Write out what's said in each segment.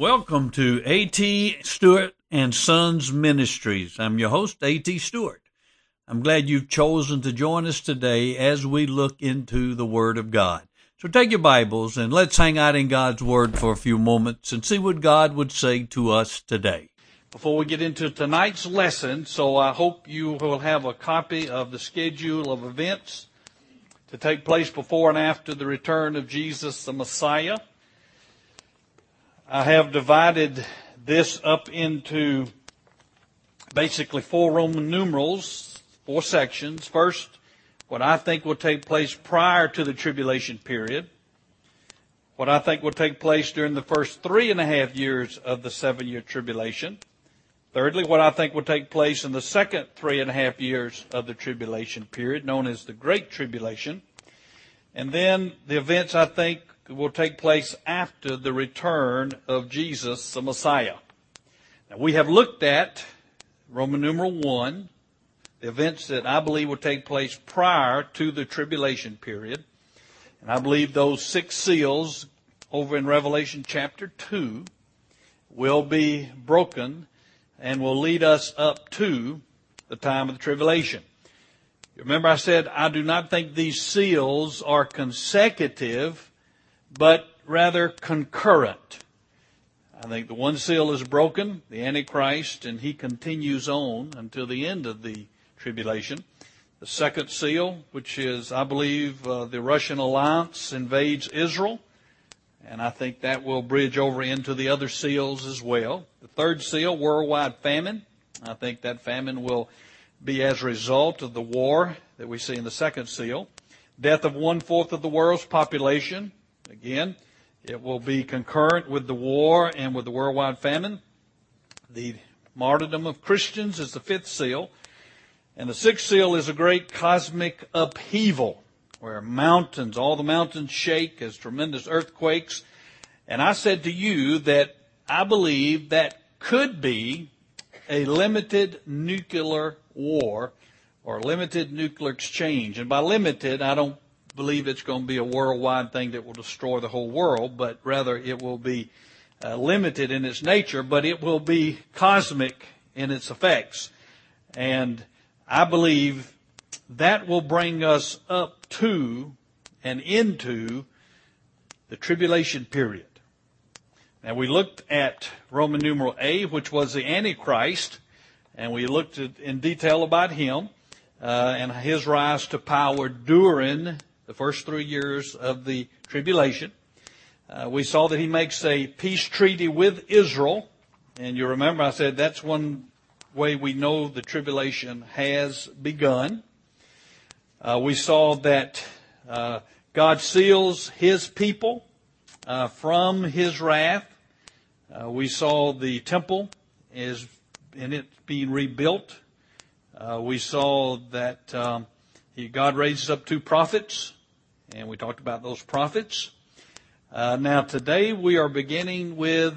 Welcome to A.T. Stewart and Sons Ministries. I'm your host, A.T. Stewart. I'm glad you've chosen to join us today as we look into the Word of God. So take your Bibles and let's hang out in God's Word for a few moments and see what God would say to us today. Before we get into tonight's lesson, so I hope you will have a copy of the schedule of events to take place before and after the return of Jesus the Messiah. I have divided this up into basically four Roman numerals, four sections. First, what I think will take place prior to the tribulation period, what I think will take place during the first three and a half years of the seven year tribulation. Thirdly, what I think will take place in the second three and a half years of the tribulation period, known as the Great Tribulation. And then the events I think will take place after the return of Jesus, the Messiah. Now, we have looked at Roman numeral 1, the events that I believe will take place prior to the tribulation period. And I believe those six seals over in Revelation chapter 2 will be broken and will lead us up to the time of the tribulation. Remember I said I do not think these seals are consecutive but rather concurrent. I think the one seal is broken, the Antichrist, and he continues on until the end of the tribulation. The second seal, which is, I believe, uh, the Russian alliance invades Israel, and I think that will bridge over into the other seals as well. The third seal, worldwide famine. I think that famine will be as a result of the war that we see in the second seal. Death of one fourth of the world's population. Again, it will be concurrent with the war and with the worldwide famine. The martyrdom of Christians is the fifth seal. And the sixth seal is a great cosmic upheaval where mountains, all the mountains shake as tremendous earthquakes. And I said to you that I believe that could be a limited nuclear war or limited nuclear exchange. And by limited, I don't believe it's going to be a worldwide thing that will destroy the whole world, but rather it will be uh, limited in its nature, but it will be cosmic in its effects. And I believe that will bring us up to and into the tribulation period. Now we looked at Roman numeral A, which was the Antichrist, and we looked at, in detail about him uh, and his rise to power during the first three years of the tribulation. Uh, we saw that he makes a peace treaty with Israel. And you remember I said that's one way we know the tribulation has begun. Uh, we saw that uh, God seals his people uh, from his wrath. Uh, we saw the temple is in it being rebuilt. Uh, we saw that um, he, God raises up two prophets and we talked about those prophets. Uh, now today we are beginning with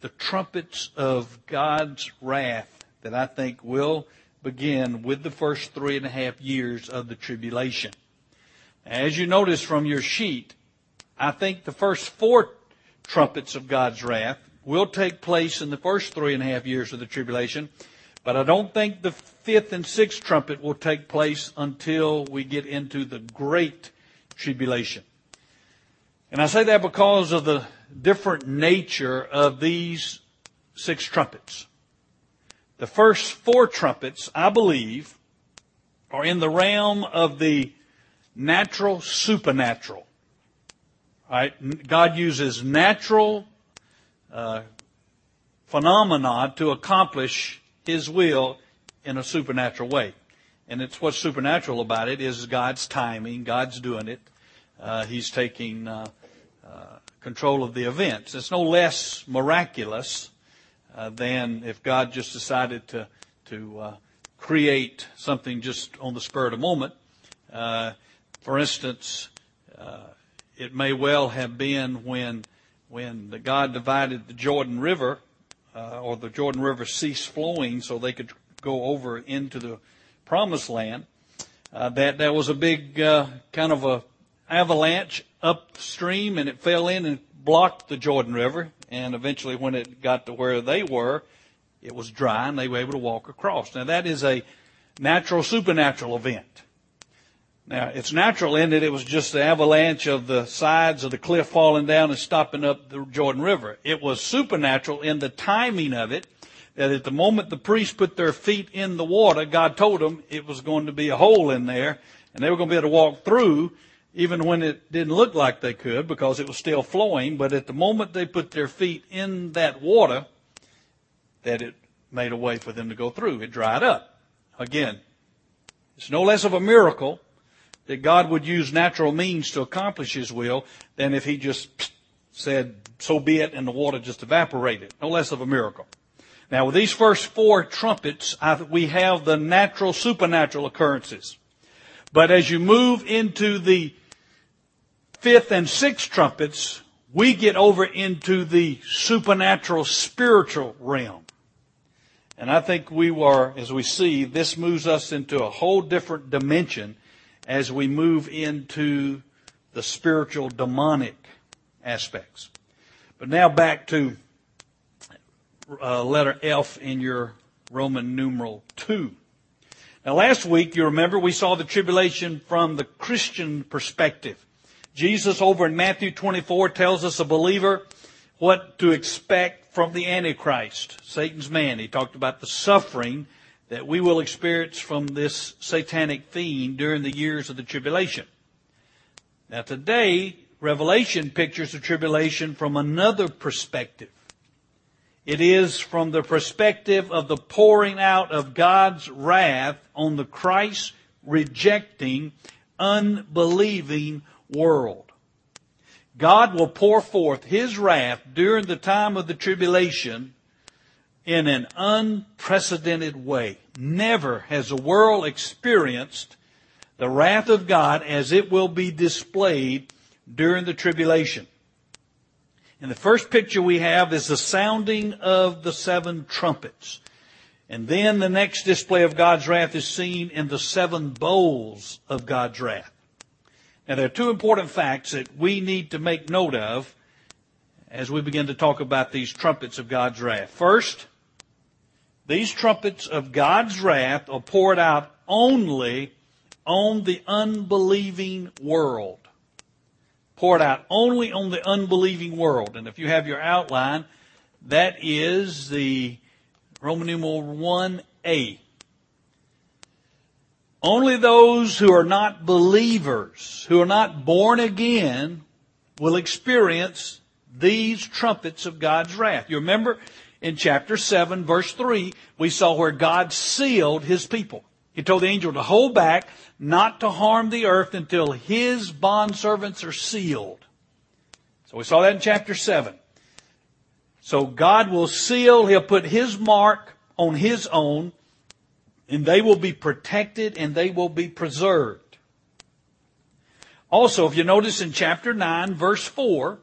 the trumpets of God's wrath that I think will begin with the first three and a half years of the tribulation. As you notice from your sheet, I think the first four trumpets of God's wrath will take place in the first three and a half years of the tribulation, but I don't think the fifth and sixth trumpet will take place until we get into the great tribulation. And I say that because of the different nature of these six trumpets. The first four trumpets, I believe, are in the realm of the natural supernatural. Right? God uses natural uh, phenomena to accomplish His will in a supernatural way. And it's what's supernatural about it is God's timing. God's doing it. Uh, he's taking uh, uh, control of the events. It's no less miraculous uh, than if God just decided to to uh, create something just on the spur of the moment. Uh, for instance, it may well have been when when the God divided the Jordan River, or the Jordan River ceased flowing, so they could go over into the promised land, uh, that there was a big uh, kind of a avalanche upstream and it fell in and blocked the Jordan River, and eventually when it got to where they were, it was dry and they were able to walk across. Now that is a natural supernatural event. Now, it's natural in that it was just the avalanche of the sides of the cliff falling down and stopping up the Jordan River. It was supernatural in the timing of it, that at the moment the priests put their feet in the water, God told them it was going to be a hole in there, and they were going to be able to walk through, even when it didn't look like they could, because it was still flowing. But at the moment they put their feet in that water, that it made a way for them to go through. It dried up. Again, it's no less of a miracle that God would use natural means to accomplish His will than if He just said, so be it, and the water just evaporated. No less of a miracle. Now, with these first four trumpets, we have the natural, supernatural occurrences. But as you move into the fifth and sixth trumpets, we get over into the supernatural, spiritual realm. And I think we are, as we see, this moves us into a whole different dimension as we move into the spiritual demonic aspects. But now back to uh, letter F in your Roman numeral 2. Now last week, you remember, we saw the tribulation from the Christian perspective. Jesus over in Matthew 24 tells us a believer what to expect from the Antichrist, Satan's man. He talked about the suffering that we will experience from this satanic fiend during the years of the tribulation. Now today, Revelation pictures the tribulation from another perspective. It is from the perspective of the pouring out of God's wrath on the Christ rejecting, unbelieving world. God will pour forth His wrath during the time of the tribulation in an unprecedented way. Never has the world experienced the wrath of God as it will be displayed during the tribulation. And the first picture we have is the sounding of the seven trumpets. And then the next display of God's wrath is seen in the seven bowls of God's wrath. Now there are two important facts that we need to make note of as we begin to talk about these trumpets of God's wrath. First, these trumpets of God's wrath are poured out only on the unbelieving world. Poured out only on the unbelieving world. And if you have your outline, that is the Roman numeral 1a. Only those who are not believers, who are not born again, will experience these trumpets of God's wrath. You remember in chapter 7, verse 3, we saw where God sealed his people. He told the angel to hold back, not to harm the earth until his bondservants are sealed. So we saw that in chapter 7. So God will seal, he'll put his mark on his own, and they will be protected and they will be preserved. Also, if you notice in chapter 9, verse 4,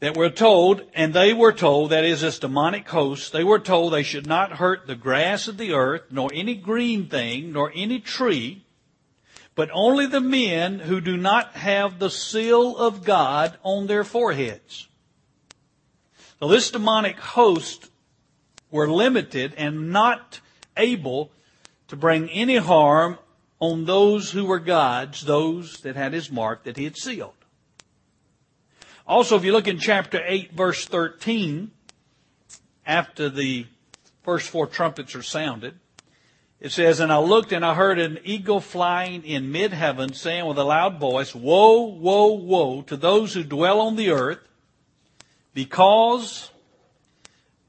that we're told, and they were told, that is this demonic host, they were told they should not hurt the grass of the earth, nor any green thing, nor any tree, but only the men who do not have the seal of God on their foreheads. So this demonic host were limited and not able to bring any harm on those who were God's, those that had his mark that he had sealed. Also, if you look in chapter 8, verse 13, after the first four trumpets are sounded, it says, And I looked and I heard an eagle flying in mid heaven, saying with a loud voice, Woe, woe, woe to those who dwell on the earth, because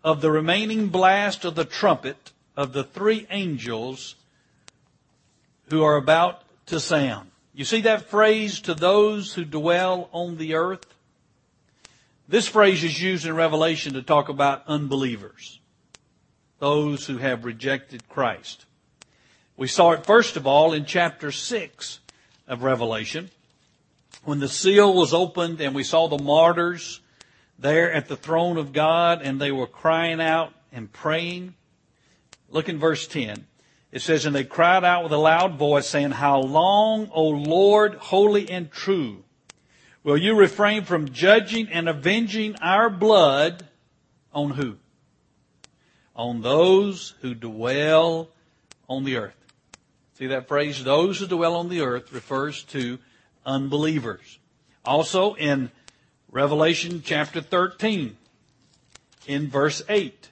of the remaining blast of the trumpet of the three angels who are about to sound. You see that phrase, to those who dwell on the earth? This phrase is used in Revelation to talk about unbelievers, those who have rejected Christ. We saw it first of all in chapter 6 of Revelation when the seal was opened and we saw the martyrs there at the throne of God and they were crying out and praying. Look in verse 10. It says, And they cried out with a loud voice saying, How long, O Lord, holy and true, Will you refrain from judging and avenging our blood on who? On those who dwell on the earth. See that phrase? Those who dwell on the earth refers to unbelievers. Also in Revelation chapter 13, in verse 8,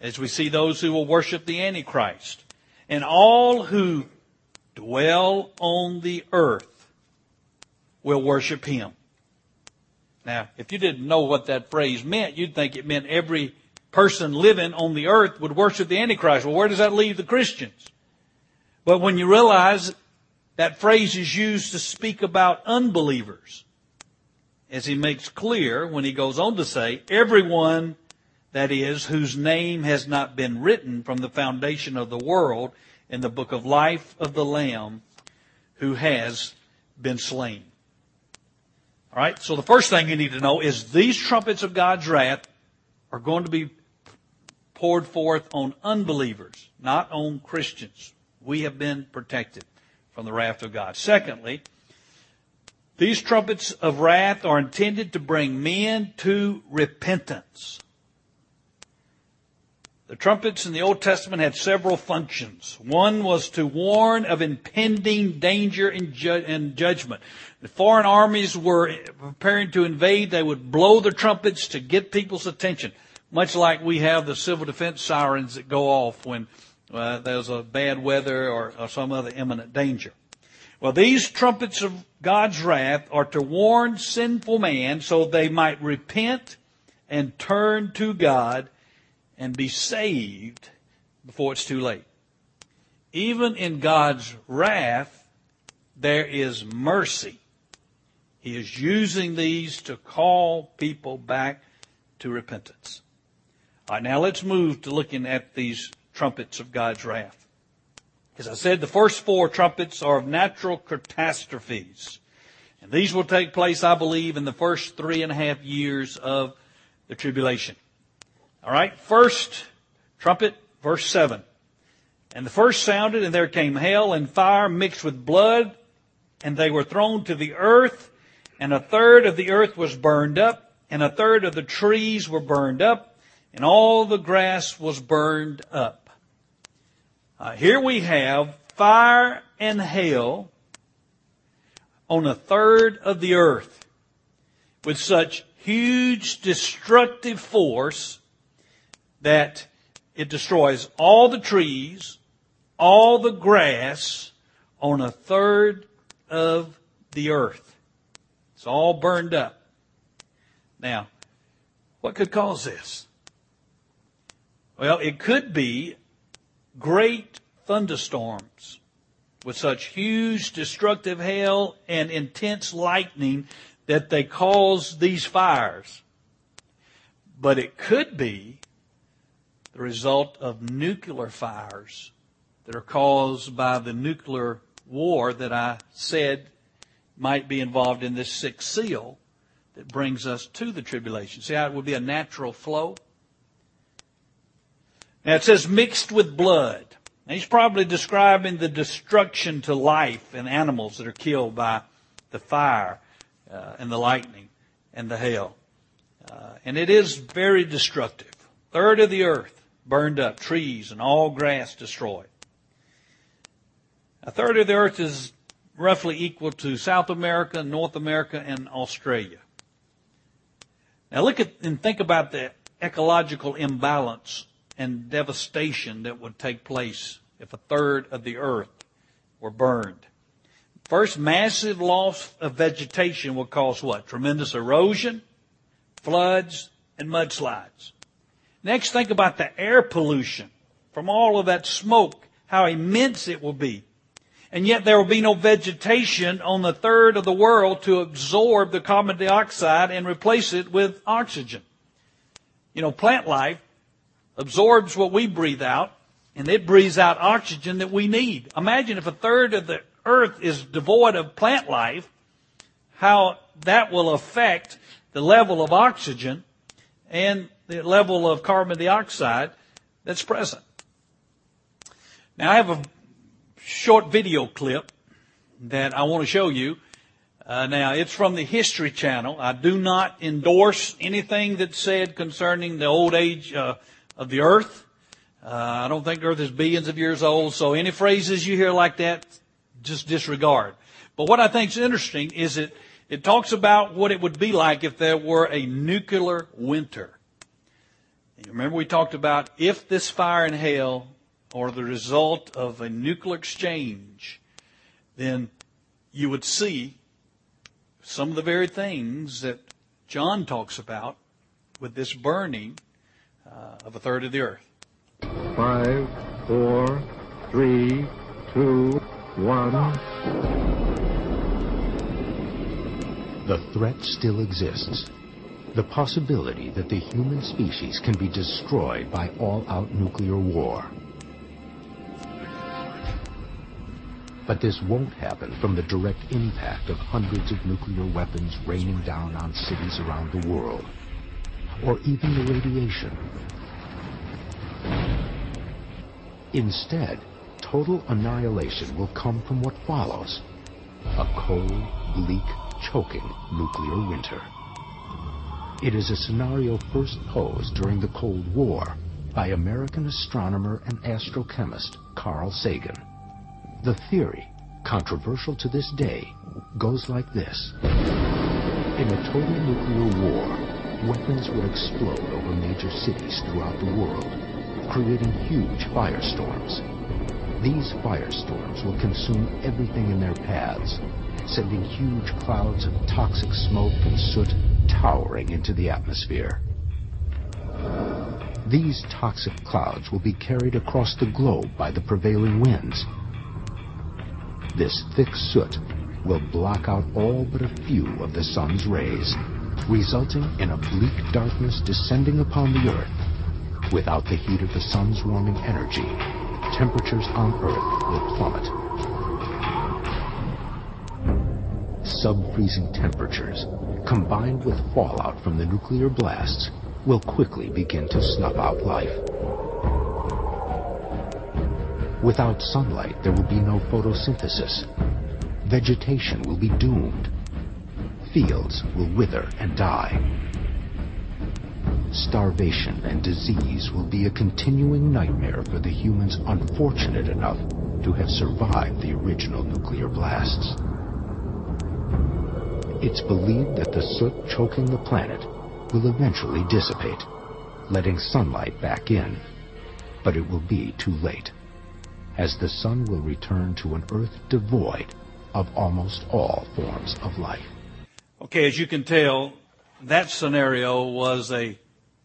as we see those who will worship the Antichrist, and all who dwell on the earth will worship him. Now, if you didn't know what that phrase meant, you'd think it meant every person living on the earth would worship the Antichrist. Well, where does that leave the Christians? But when you realize that phrase is used to speak about unbelievers, as he makes clear when he goes on to say, everyone that is whose name has not been written from the foundation of the world in the book of life of the Lamb who has been slain. All right, so the first thing you need to know is these trumpets of God's wrath are going to be poured forth on unbelievers, not on Christians. We have been protected from the wrath of God. Secondly, these trumpets of wrath are intended to bring men to repentance. The trumpets in the Old Testament had several functions. One was to warn of impending danger and, ju- and judgment. The foreign armies were preparing to invade. They would blow the trumpets to get people's attention, much like we have the civil defense sirens that go off when uh, there's a bad weather or, or some other imminent danger. Well, these trumpets of God's wrath are to warn sinful man so they might repent and turn to God and be saved before it's too late. Even in God's wrath, there is mercy. He is using these to call people back to repentance. All right, now let's move to looking at these trumpets of God's wrath. As I said, the first four trumpets are of natural catastrophes. And these will take place, I believe, in the first three and a half years of the tribulation. All right, first trumpet, verse 7. And the first sounded, and there came hail and fire mixed with blood, and they were thrown to the earth, and a third of the earth was burned up, and a third of the trees were burned up, and all the grass was burned up. Uh, here we have fire and hail on a third of the earth with such huge destructive force that it destroys all the trees, all the grass on a third of the earth. It's all burned up. Now, what could cause this? Well, it could be great thunderstorms with such huge destructive hail and intense lightning that they cause these fires. But it could be the result of nuclear fires that are caused by the nuclear war that I said might be involved in this sixth seal that brings us to the tribulation. See how it would be a natural flow? Now it says mixed with blood. Now he's probably describing the destruction to life and animals that are killed by the fire uh, and the lightning and the hail. Uh, and it is very destructive. Third of the earth burned up, trees and all grass destroyed. A third of the earth is roughly equal to South America, North America, and Australia. Now look at and think about the ecological imbalance and devastation that would take place if a third of the earth were burned. First, massive loss of vegetation will cause what? Tremendous erosion, floods, and mudslides. Next, think about the air pollution from all of that smoke, how immense it will be. And yet there will be no vegetation on the third of the world to absorb the carbon dioxide and replace it with oxygen. You know, plant life absorbs what we breathe out and it breathes out oxygen that we need. Imagine if a third of the earth is devoid of plant life, how that will affect the level of oxygen and the level of carbon dioxide that's present. Now I have a short video clip that I want to show you Uh, now, it's from the History Channel. I do not endorse anything that's said concerning the old age uh, of the earth. Uh, I don't think earth is billions of years old, so any phrases you hear like that, just disregard. But what I think is interesting is it, it talks about what it would be like if there were a nuclear winter. remember we talked about if this fire in hell or the result of a nuclear exchange, then you would see some of the very things that John talks about with this burning uh, of a third of the earth. Five, four, three, two, one. The threat still exists. The possibility that the human species can be destroyed by all-out nuclear war. But this won't happen from the direct impact of hundreds of nuclear weapons raining down on cities around the world, or even the radiation. Instead, total annihilation will come from what follows, a cold, bleak, choking nuclear winter. It is a scenario first posed during the Cold War by American astronomer and astrochemist Carl Sagan. The theory, controversial to this day, goes like this. In a total nuclear war, weapons would explode over major cities throughout the world, creating huge firestorms. These firestorms will consume everything in their paths, sending huge clouds of toxic smoke and soot towering into the atmosphere. These toxic clouds will be carried across the globe by the prevailing winds, this thick soot will block out all but a few of the sun's rays, resulting in a bleak darkness descending upon the earth. Without the heat of the sun's warming energy, temperatures on earth will plummet. Sub-freezing temperatures, combined with fallout from the nuclear blasts, will quickly begin to snuff out life. Without sunlight, there will be no photosynthesis. Vegetation will be doomed. Fields will wither and die. Starvation and disease will be a continuing nightmare for the humans unfortunate enough to have survived the original nuclear blasts. It's believed that the soot choking the planet will eventually dissipate, letting sunlight back in. But it will be too late as the sun will return to an earth devoid of almost all forms of life. Okay, as you can tell, that scenario was a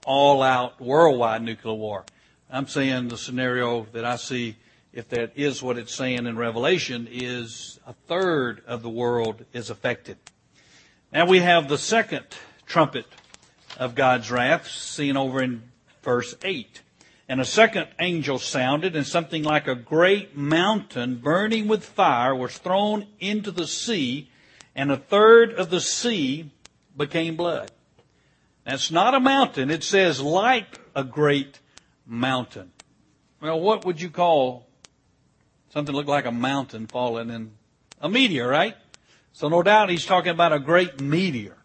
all-out worldwide nuclear war. I'm saying the scenario that I see, if that is what it's saying in Revelation, is a third of the world is affected. Now we have the second trumpet of God's wrath seen over in verse 8. And a second angel sounded, and something like a great mountain burning with fire was thrown into the sea, and a third of the sea became blood. That's not a mountain. It says like a great mountain. Well, what would you call something look like a mountain falling in a meteor, right? So no doubt he's talking about a great meteor.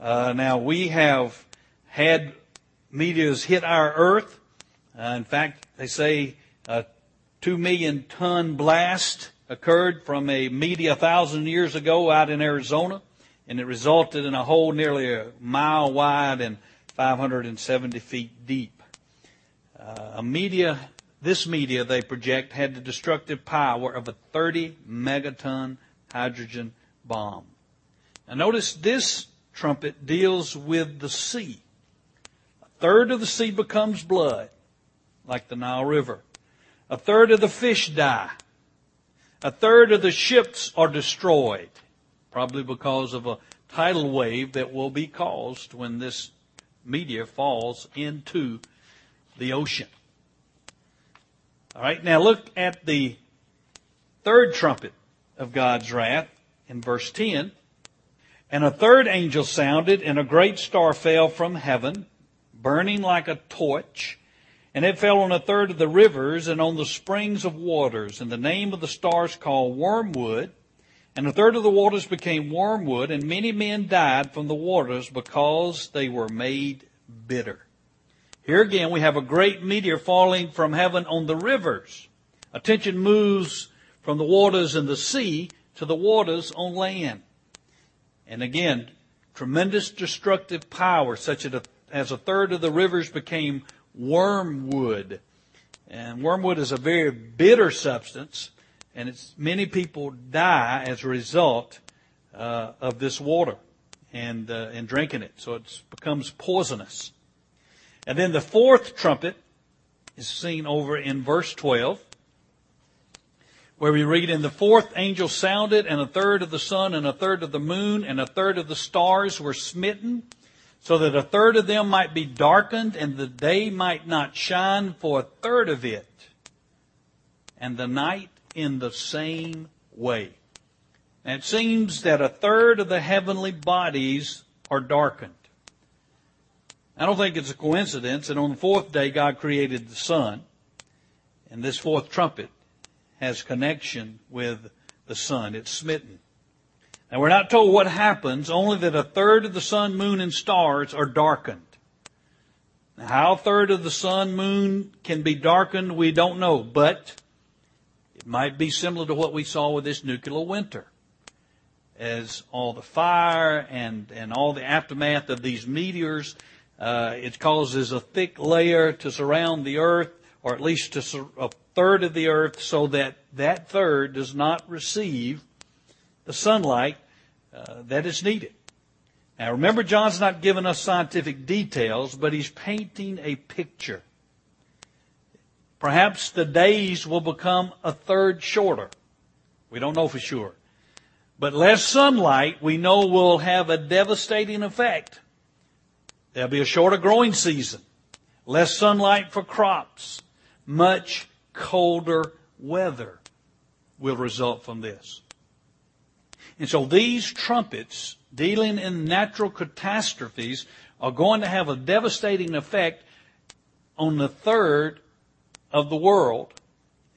Uh, now we have had meteors hit our earth. Uh, in fact, they say a two million ton blast occurred from a media a thousand years ago out in Arizona, and it resulted in a hole nearly a mile wide and 570 feet deep. Uh, a meteor, this media they project had the destructive power of a 30 megaton hydrogen bomb. Now notice this trumpet deals with the sea. A third of the sea becomes blood like the Nile River. A third of the fish die. A third of the ships are destroyed, probably because of a tidal wave that will be caused when this meteor falls into the ocean. All right, now look at the third trumpet of God's wrath in verse 10. And a third angel sounded, and a great star fell from heaven, burning like a torch and it fell on a third of the rivers and on the springs of waters. And the name of the stars called Wormwood. And a third of the waters became wormwood, and many men died from the waters because they were made bitter. Here again, we have a great meteor falling from heaven on the rivers. Attention moves from the waters in the sea to the waters on land. And again, tremendous destructive power, such as a third of the rivers became wormwood. And wormwood is a very bitter substance, and it's, many people die as a result uh, of this water and uh, and drinking it. So it becomes poisonous. And then the fourth trumpet is seen over in verse 12 where we read, And the fourth angel sounded, and a third of the sun, and a third of the moon, and a third of the stars were smitten, so that a third of them might be darkened, and the day might not shine for a third of it, and the night in the same way. And it seems that a third of the heavenly bodies are darkened. I don't think it's a coincidence that on the fourth day God created the sun, and this fourth trumpet has connection with the sun. It's smitten. And we're not told what happens, only that a third of the sun, moon, and stars are darkened. Now, how a third of the sun, moon can be darkened, we don't know, but it might be similar to what we saw with this nuclear winter. As all the fire and, and all the aftermath of these meteors, uh, it causes a thick layer to surround the earth, or at least to a third of the earth so that that third does not receive the sunlight uh, that is needed. Now remember, John's not giving us scientific details, but he's painting a picture. Perhaps the days will become a third shorter. We don't know for sure. But less sunlight, we know, will have a devastating effect. There'll be a shorter growing season, less sunlight for crops, much colder weather will result from this. And so these trumpets dealing in natural catastrophes are going to have a devastating effect on the third of the world,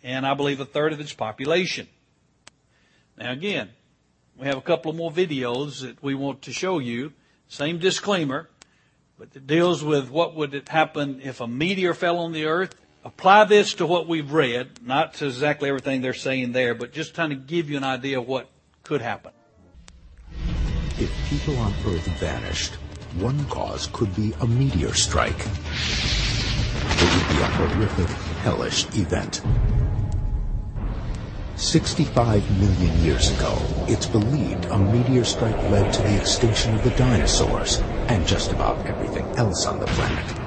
and I believe a third of its population. Now again, we have a couple of more videos that we want to show you. Same disclaimer, but it deals with what would happen if a meteor fell on the earth apply this to what we've read, not to exactly everything they're saying there, but just trying to give you an idea of what could happen. If people on Earth vanished, one cause could be a meteor strike. It would be a horrific, hellish event. 65 million years ago, it's believed a meteor strike led to the extinction of the dinosaurs and just about everything else on the planet.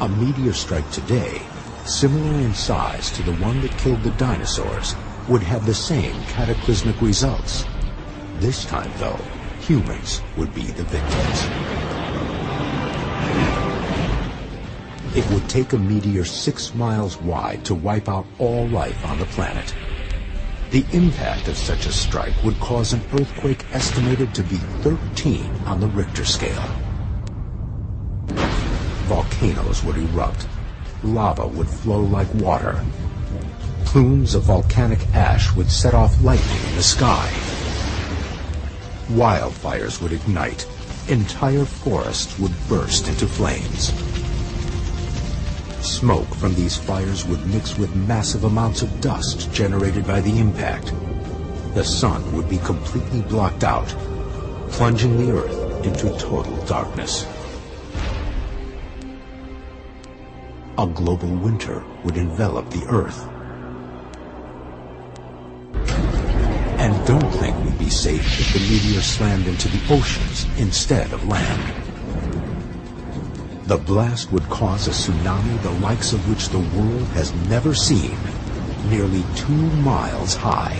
A meteor strike today, similar in size to the one that killed the dinosaurs, would have the same cataclysmic results. This time, though, humans would be the victims. It would take a meteor six miles wide to wipe out all life on the planet. The impact of such a strike would cause an earthquake estimated to be 13 on the Richter scale volcanoes would erupt. Lava would flow like water. Plumes of volcanic ash would set off lightning in the sky. Wildfires would ignite. Entire forests would burst into flames. Smoke from these fires would mix with massive amounts of dust generated by the impact. The sun would be completely blocked out, plunging the Earth into total darkness. A global winter would envelop the Earth. And don't think we'd be safe if the meteor slammed into the oceans instead of land. The blast would cause a tsunami the likes of which the world has never seen, nearly two miles high.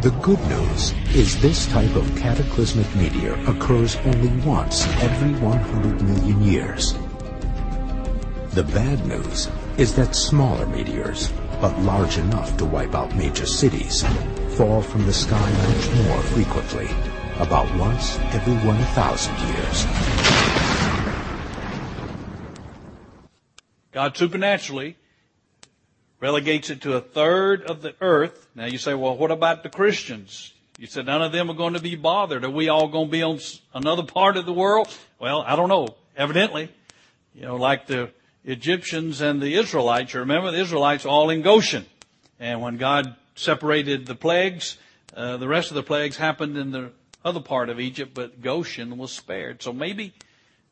The good news is this type of cataclysmic meteor occurs only once every 100 million years. The bad news is that smaller meteors, but large enough to wipe out major cities, fall from the sky much more frequently, about once every 1,000 years. God supernaturally relegates it to a third of the earth. Now you say, well, what about the Christians? You said none of them are going to be bothered. Are we all going to be on another part of the world? Well, I don't know. Evidently, you know, like the Egyptians and the Israelites. You remember the Israelites all in Goshen. And when God separated the plagues, uh, the rest of the plagues happened in the other part of Egypt, but Goshen was spared. So maybe,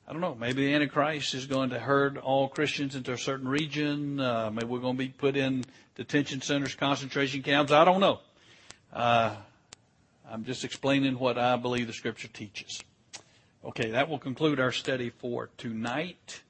I don't know, maybe the Antichrist is going to herd all Christians into a certain region. Uh, maybe we're going to be put in detention centers, concentration camps. I don't know. Uh, I'm just explaining what I believe the Scripture teaches. Okay, that will conclude our study for tonight.